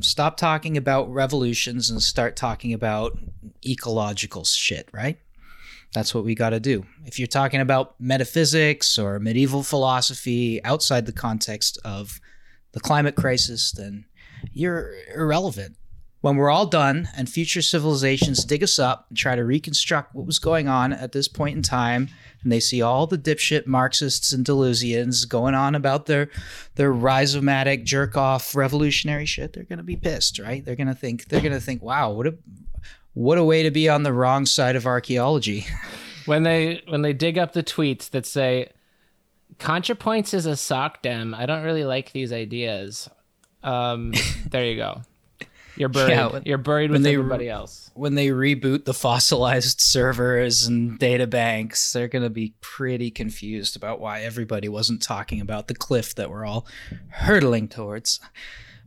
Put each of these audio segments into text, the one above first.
Stop talking about revolutions and start talking about ecological shit, right? That's what we got to do. If you're talking about metaphysics or medieval philosophy outside the context of the climate crisis, then you're irrelevant. When we're all done and future civilizations dig us up and try to reconstruct what was going on at this point in time, and they see all the dipshit Marxists and Deleuzians going on about their their rhizomatic jerk off revolutionary shit, they're gonna be pissed, right? They're gonna think they're gonna think, wow, what a what a way to be on the wrong side of archaeology. when they when they dig up the tweets that say ContraPoints is a sock dem, I don't really like these ideas. Um, there you go. You're buried. Yeah, when, You're buried with everybody else. When they reboot the fossilized servers and data banks, they're going to be pretty confused about why everybody wasn't talking about the cliff that we're all hurtling towards.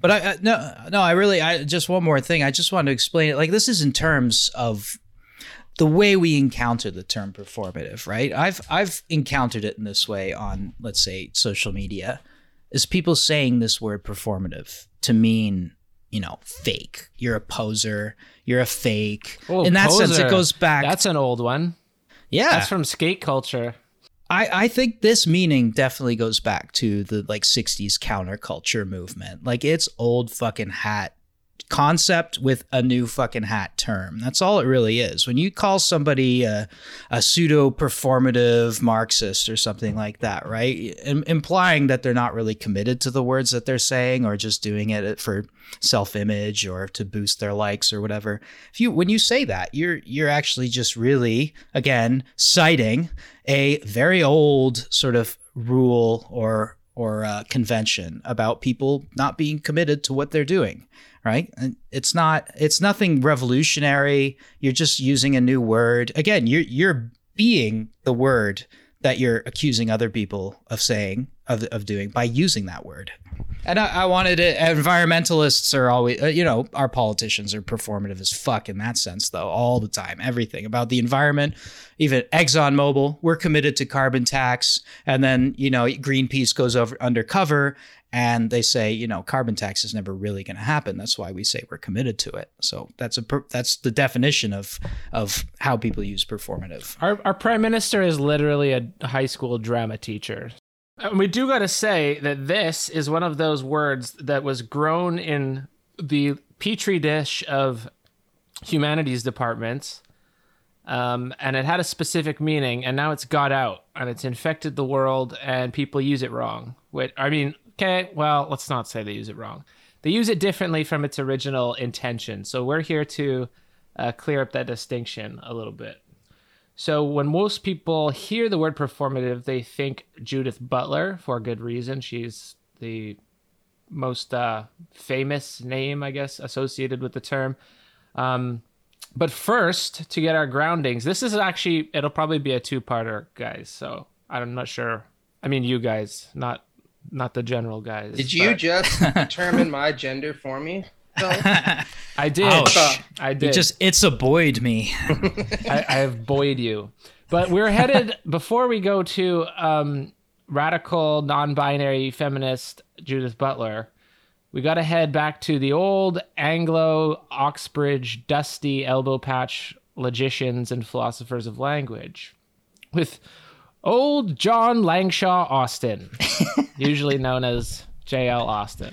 But I, no no I really I just one more thing I just want to explain it like this is in terms of the way we encounter the term performative right I've I've encountered it in this way on let's say social media is people saying this word performative to mean you know fake. You're a poser. You're a fake. Oh, in that poser. sense it goes back that's an old one. Yeah. That's from skate culture. I, I think this meaning definitely goes back to the like 60s counterculture movement. Like it's old fucking hat concept with a new fucking hat term. That's all it really is. When you call somebody a, a pseudo performative Marxist or something like that, right? M- implying that they're not really committed to the words that they're saying or just doing it for self-image or to boost their likes or whatever. If you when you say that, you're you're actually just really again citing a very old sort of rule or or uh, convention about people not being committed to what they're doing right? And it's not it's nothing revolutionary. You're just using a new word. Again you're you're being the word that you're accusing other people of saying of, of doing by using that word and I, I wanted it. Environmentalists are always, uh, you know, our politicians are performative as fuck in that sense, though, all the time. Everything about the environment, even ExxonMobil, we're committed to carbon tax, and then you know, Greenpeace goes over undercover and they say, you know, carbon tax is never really going to happen. That's why we say we're committed to it. So that's a that's the definition of of how people use performative. Our our prime minister is literally a high school drama teacher. And we do got to say that this is one of those words that was grown in the petri dish of humanities departments. Um, and it had a specific meaning, and now it's got out and it's infected the world, and people use it wrong. Which, I mean, okay, well, let's not say they use it wrong. They use it differently from its original intention. So we're here to uh, clear up that distinction a little bit. So when most people hear the word performative, they think Judith Butler for a good reason. She's the most uh, famous name, I guess, associated with the term. Um, but first, to get our groundings, this is actually it'll probably be a two-parter, guys. So I'm not sure. I mean, you guys, not not the general guys. Did you but... just determine my gender for me? I did. Ouch. I did. You just it's a boyed me. I, I, have boyed you. But we're headed before we go to um, radical non-binary feminist Judith Butler. We got to head back to the old Anglo Oxbridge dusty elbow patch logicians and philosophers of language with old John Langshaw Austin, usually known as J.L. Austin.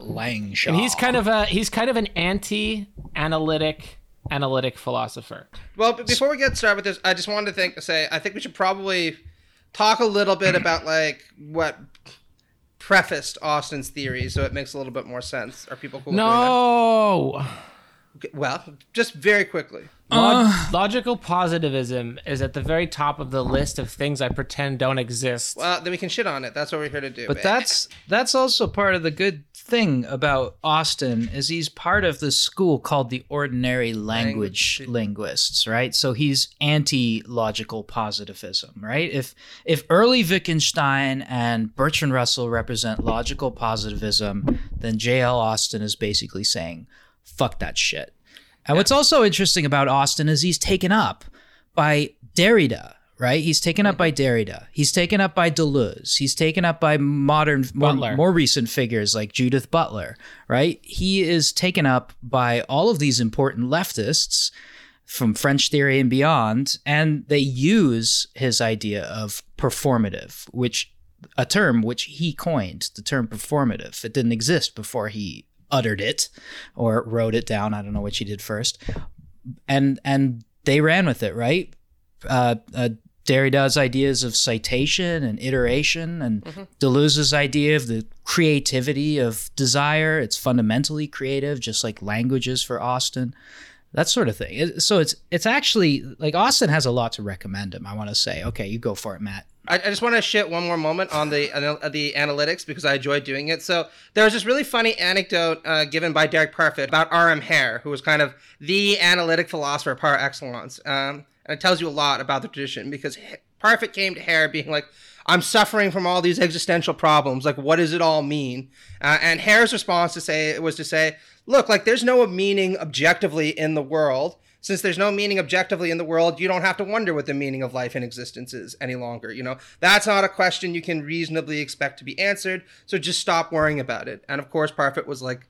Langshaw. And he's kind of a he's kind of an anti-analytic analytic philosopher. Well, before we get started with this, I just wanted to think say I think we should probably talk a little bit about like what prefaced Austin's theory, so it makes a little bit more sense. Are people cool? No. Okay, well, just very quickly. Log- uh, logical positivism is at the very top of the list of things I pretend don't exist. Well, then we can shit on it. That's what we're here to do. But that's that's also part of the good thing about Austin is he's part of the school called the ordinary language, language. linguists, right? So he's anti-logical positivism, right? If if early Wittgenstein and Bertrand Russell represent logical positivism, then J.L. Austin is basically saying, fuck that shit. And yeah. what's also interesting about Austin is he's taken up by Derrida, right? He's taken up by Derrida. He's taken up by Deleuze. He's taken up by modern, more, more recent figures like Judith Butler, right? He is taken up by all of these important leftists from French theory and beyond, and they use his idea of performative, which a term which he coined, the term performative. It didn't exist before he uttered it or wrote it down. I don't know which he did first. And and they ran with it, right? Uh, uh, Derrida's ideas of citation and iteration, and Deleuze's idea of the creativity of desire. It's fundamentally creative, just like languages for Austin that sort of thing. So it's it's actually like Austin has a lot to recommend him. I want to say, okay, you go for it, Matt. I, just want to shit one more moment on the uh, the analytics because I enjoyed doing it. So there was this really funny anecdote uh, given by Derek Parfit about R.M. Hare, who was kind of the analytic philosopher par excellence, um, and it tells you a lot about the tradition because Parfit came to Hare being like, "I'm suffering from all these existential problems. Like, what does it all mean?" Uh, and Hare's response to say was to say, "Look, like there's no meaning objectively in the world." since there's no meaning objectively in the world, you don't have to wonder what the meaning of life and existence is any longer. You know, that's not a question you can reasonably expect to be answered. So just stop worrying about it. And of course, Parfit was like,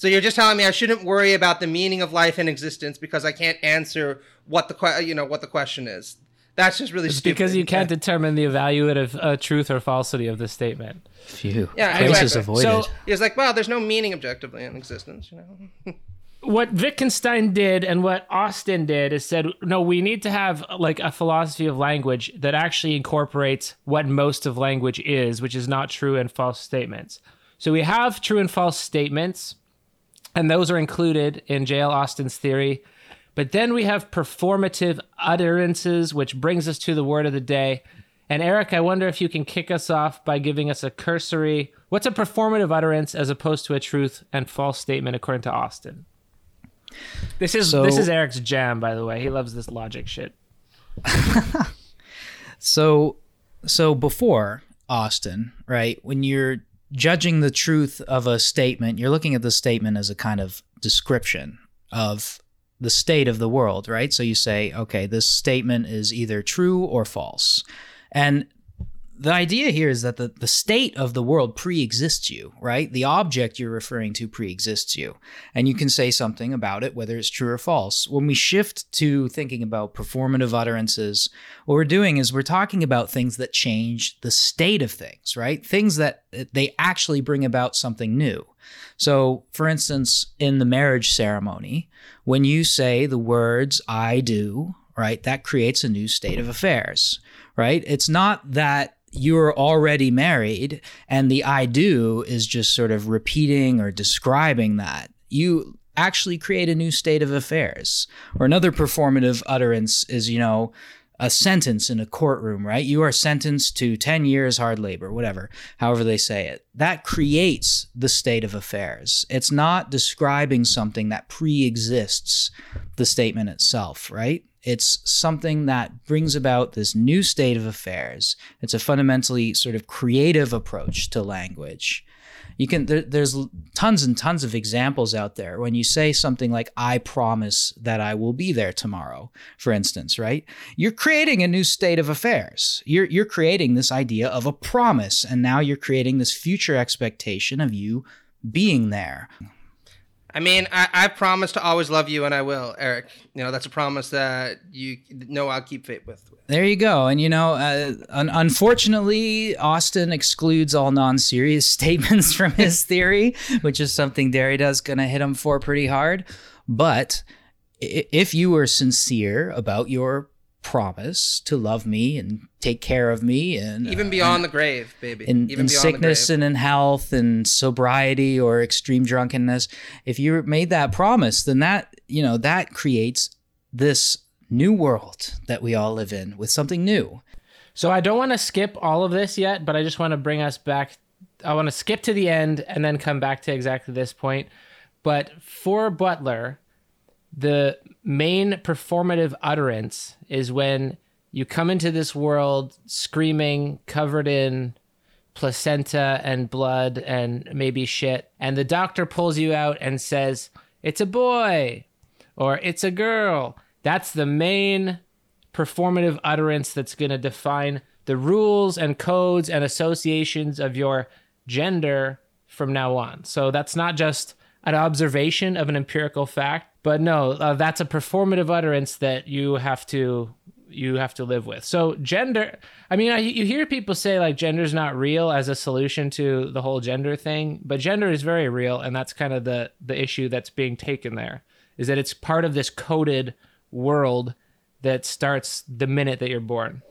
so you're just telling me I shouldn't worry about the meaning of life and existence because I can't answer what the que- you know what the question is. That's just really It's stupid. because you can't determine the evaluative uh, truth or falsity of the statement. Phew. Yeah, Places exactly. avoided. So- He was like, well, there's no meaning objectively in existence. You know. what Wittgenstein did and what Austin did is said, no, we need to have like a philosophy of language that actually incorporates what most of language is, which is not true and false statements. So we have true and false statements, and those are included in J.L. Austin's theory. But then we have performative utterances, which brings us to the word of the day. And Eric, I wonder if you can kick us off by giving us a cursory what's a performative utterance as opposed to a truth and false statement according to Austin? This is So- this is Eric's jam, by the way. He loves this logic shit. So, so before Austin, right? When you're judging the truth of a statement, you're looking at the statement as a kind of description of the state of the world, right? So you say, okay, this statement is either true or false. And the idea here is that the, the state of the world pre-exists you, right? The object you're referring to pre-exists you. And you can say something about it, whether it's true or false. When we shift to thinking about performative utterances, what we're doing is we're talking about things that change the state of things, right? Things that they actually bring about something new. So, for instance, in the marriage ceremony, when you say the words I do, right, that creates a new state of affairs, right? It's not that you're already married and the I do is just sort of repeating or describing that. You actually create a new state of affairs. Or another performative utterance is, you know, a sentence in a courtroom, right? You are sentenced to 10 years hard labor, whatever, however they say it. That creates the state of affairs. It's not describing something that pre exists the statement itself, right? It's something that brings about this new state of affairs. It's a fundamentally sort of creative approach to language. You can there, there's tons and tons of examples out there. When you say something like i promise that i will be there tomorrow for instance right? You're creating a new state of affairs. You're you're creating this idea of a promise and now you're creating this future expectation of you being there I mean, I, I promise to always love you, and I will, Eric. You know, that's a promise that you know I'll keep faith with. There you go. And you know, uh, un- unfortunately, Austin excludes all non-serious statements from his theory, which is something Derrida's going to hit him for pretty hard. But if you were sincere about your promise to love me and take care of me and Even uh, beyond the grave, baby. in, Even in sickness and in health and sobriety or extreme drunkenness if you made that promise then that you know that creates this new world that we all live in with something new So I don't want to skip all of this yet, but I just want to bring us back. I want to skip to the end and then come back to exactly this point. But for Butler, the main performative utterance is when you come into this world screaming, covered in placenta and blood and maybe shit, and the doctor pulls you out and says, It's a boy or it's a girl. That's the main performative utterance that's going to define the rules and codes and associations of your gender from now on. So that's not just an observation of an empirical fact, but no, uh, that's a performative utterance that you have to you have to live with. So gender, I mean, I, you hear people say like gender's not real as a solution to the whole gender thing, but gender is very real, and that's kind of the the issue that's being taken there. Is that it's part of this coded world that starts the minute that you're born.